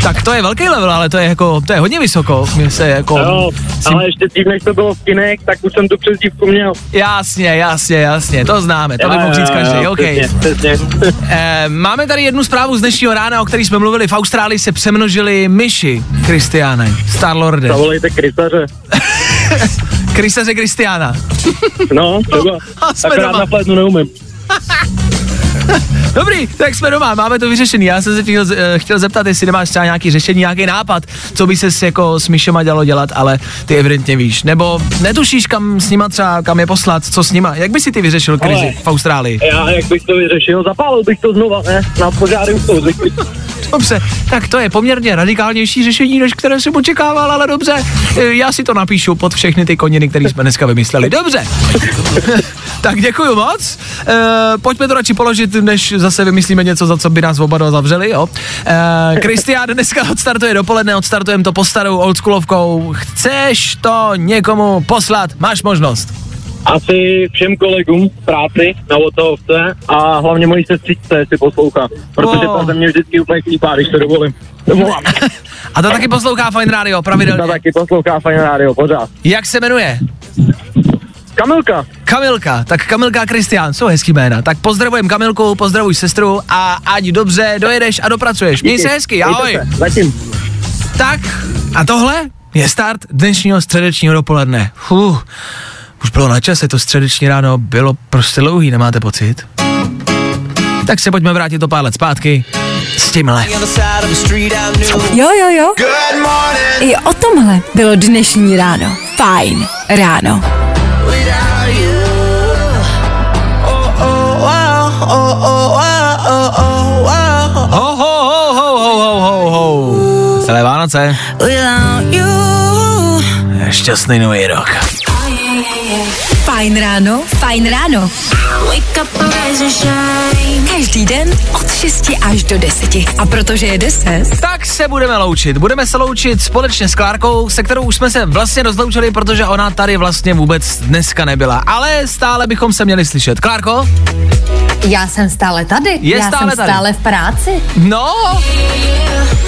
tak to je velký level, ale to je jako, to je hodně vysoko. Mě se jako...
Jo, ale ještě dřív, než to bylo v kinech, tak už jsem tu přezdívku měl.
Jasně, jasně, jasně, to známe, to by mohl říct každý, OK.
přesně, přesně.
Eh, máme tady jednu zprávu z dnešního rána, o který jsme mluvili. V Austrálii se přemnožili myši, Kristiáne, Starlorde.
Zavolejte krysaře.
Krysaře Kristiána.
No, třeba.
A jsme
Akorát
doma.
na neumím.
Dobrý, tak jsme doma, máme to vyřešený. Já jsem se chtěl, eh, chtěl zeptat, jestli nemáš třeba nějaký řešení, nějaký nápad, co by se jako s myšema dalo dělat, ale ty evidentně víš. Nebo netušíš, kam s nima třeba, kam je poslat, co s nima. Jak by si ty vyřešil krizi
Ale-
v Austrálii?
Já, jak bych to vyřešil, zapálil bych to znova, ne? Na požáry už to.
Dobře, tak to je poměrně radikálnější řešení, než které jsem očekával, ale dobře. Eh, Já si to napíšu pod všechny ty koniny, které jsme dneska vymysleli. Dobře. tak děkuji moc. E, pojďme to radši položit, než zase vymyslíme něco, za co by nás oba dva zavřeli, jo. E, Kristián dneska odstartuje dopoledne, odstartujeme to po starou oldschoolovkou. Chceš to někomu poslat? Máš možnost.
Asi všem kolegům v práci na Otohovce a hlavně mojí sestřičce si poslouchá, protože
Oh.
ta ze mě vždycky úplně klípá, když to dovolím.
A to taky poslouchá Fine Radio
Ta
pravidelně.
taky poslouchá Fine Radio, pořád.
Jak se jmenuje?
Kamilka.
Kamilka, tak Kamilka a Kristián, jsou hezký jména. Tak pozdravujem Kamilku, pozdravuj sestru a ať dobře dojedeš a dopracuješ. Měj se hezky, ahoj.
Se, Zatím.
Tak a tohle je start dnešního středečního dopoledne. Fuh, už bylo na čase, to středeční ráno bylo prostě dlouhý, nemáte pocit? Tak se pojďme vrátit o pár let zpátky s tímhle.
Jo, jo, jo. I o tomhle bylo dnešní ráno. Fajn ráno.
Ho, ho, ho, ho, ho, ho, ho, ho. Celé Vánoce. Šťastný nový rok.
Fajn ráno, fajn ráno. Každý den od 6 až do 10. A protože je 10,
Tak se budeme loučit. Budeme se loučit společně s Klárkou, se kterou už jsme se vlastně rozloučili, protože ona tady vlastně vůbec dneska nebyla. Ale stále bychom se měli slyšet. Klárko?
Já jsem stále tady.
Je
Já
stále
jsem
tady.
stále v práci.
No,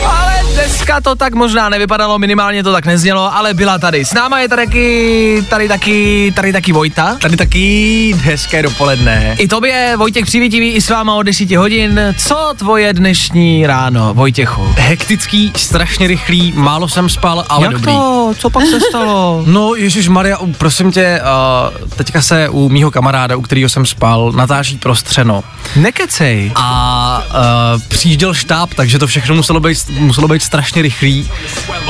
ale dneska to tak možná nevypadalo, minimálně to tak neznělo, ale byla tady. S náma je tady taky, tady taky, tady taky Vojta.
Tady taky hezké dopoledne.
I tobě, Vojtěch Přivětivý, i s váma od 10 hodin. Co tvoje dnešní ráno, Vojtěchu?
Hektický, strašně rychlý, málo jsem spal, ale
Jak
dobrý.
to? Co pak se stalo?
No, Ježíš Maria, prosím tě, uh, teďka se u mýho kamaráda, u kterého jsem spal, natáčí prostřeno.
Nekecej.
A uh, přijížděl štáb, takže to všechno muselo být, muselo být strašně rychlý.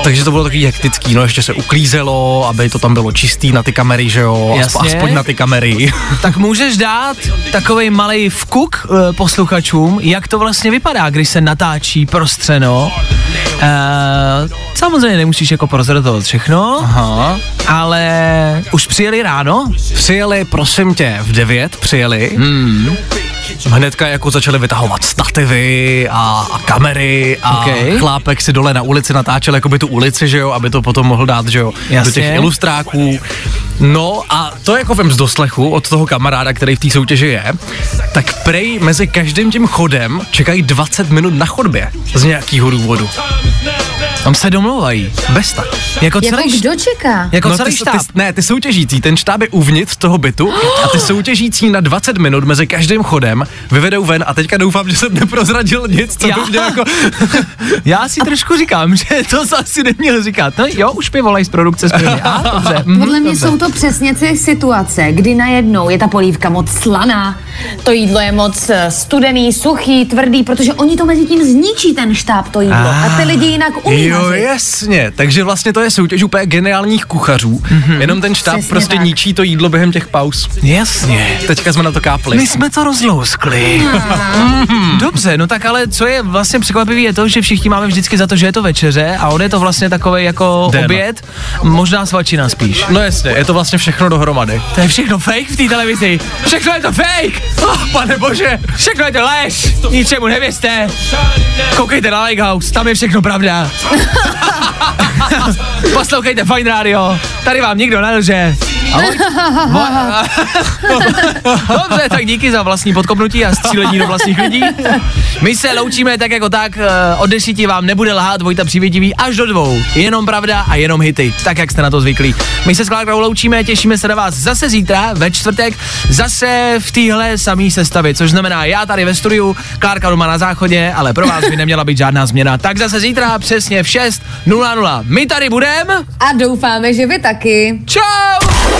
Takže to bylo takový hektický, no ještě se uklízelo, aby to tam bylo čistý na ty kamery, že jo,
Jasně.
aspoň na ty kamery.
Tak můžeš dát takový malý vkuk e, posluchačům, jak to vlastně vypadá, když se natáčí prostřeno. E, samozřejmě nemusíš jako prozradovat všechno,
Aha.
ale už přijeli ráno?
Přijeli, prosím tě, v 9 přijeli.
Hmm. see.
Hnedka jako začali vytahovat stativy a, a kamery a
Okej.
chlápek si dole na ulici natáčel jakoby tu ulici, že jo, aby to potom mohl dát, že jo, do
Jasně.
těch ilustráků. No a to jako vem z doslechu od toho kamaráda, který v té soutěži je, tak prej mezi každým tím chodem čekají 20 minut na chodbě z nějakého důvodu.
Tam se domluvají.
Bez tak.
Jako
Jako
celý,
kdo čeká?
jako
no,
celý
ty,
štáb.
Ty, ne, ty soutěžící, ten štáb je uvnitř toho bytu a ty soutěžící na 20 minut mezi každým chodem vyvedou ven a teďka doufám, že jsem neprozradil nic, co
Já-
by mě jako...
Já si trošku říkám, že to asi neměl říkat. No jo, už mi volají z produkce zpěvně. A, dobře. mhm,
Podle mě
dobře.
jsou to přesně ty situace, kdy najednou je ta polívka moc slaná, to jídlo je moc eh, studený, suchý, tvrdý, protože oni to mezi tím zničí ten štáb, to jídlo. A ty lidi jinak umí
Jo,
vařit.
jasně. Takže vlastně to je soutěž úplně geniálních kuchařů. Mm-hmm. Jenom ten štáb
Přesně
prostě
tak.
ničí to jídlo během těch pauz.
Jasně.
Teďka jsme na to kápli.
My jsme to rozlouskli. Mhm. Dobře, no tak ale co je vlastně překvapivé je to, že všichni máme vždycky za to, že je to večeře a on je to vlastně takový jako
Den.
oběd, možná svačina spíš.
No jasně, je to vlastně všechno dohromady.
To je všechno fake v té televizi. Všechno je to fake.
Oh, pane bože.
Všechno je to lež. Ničemu nevěřte. Koukejte na Lighthouse, tam je všechno pravda. Poslouchejte Fine Radio. Tady vám nikdo nelže. Dobře, tak díky za vlastní podkopnutí a střílení do vlastních lidí. My se loučíme tak jako tak, eh, od desíti vám nebude lhát Vojta Přívětivý až do dvou. Jenom pravda a jenom hity, tak jak jste na to zvyklí. My se s Klárkou loučíme, těšíme se na vás zase zítra, ve čtvrtek, zase v téhle samý sestavě, což znamená já tady ve studiu, Klárka doma na záchodě, ale pro vás by neměla být žádná změna. Tak zase zítra přesně v 6.00. My tady budeme.
A doufáme, že vy taky.
Čau!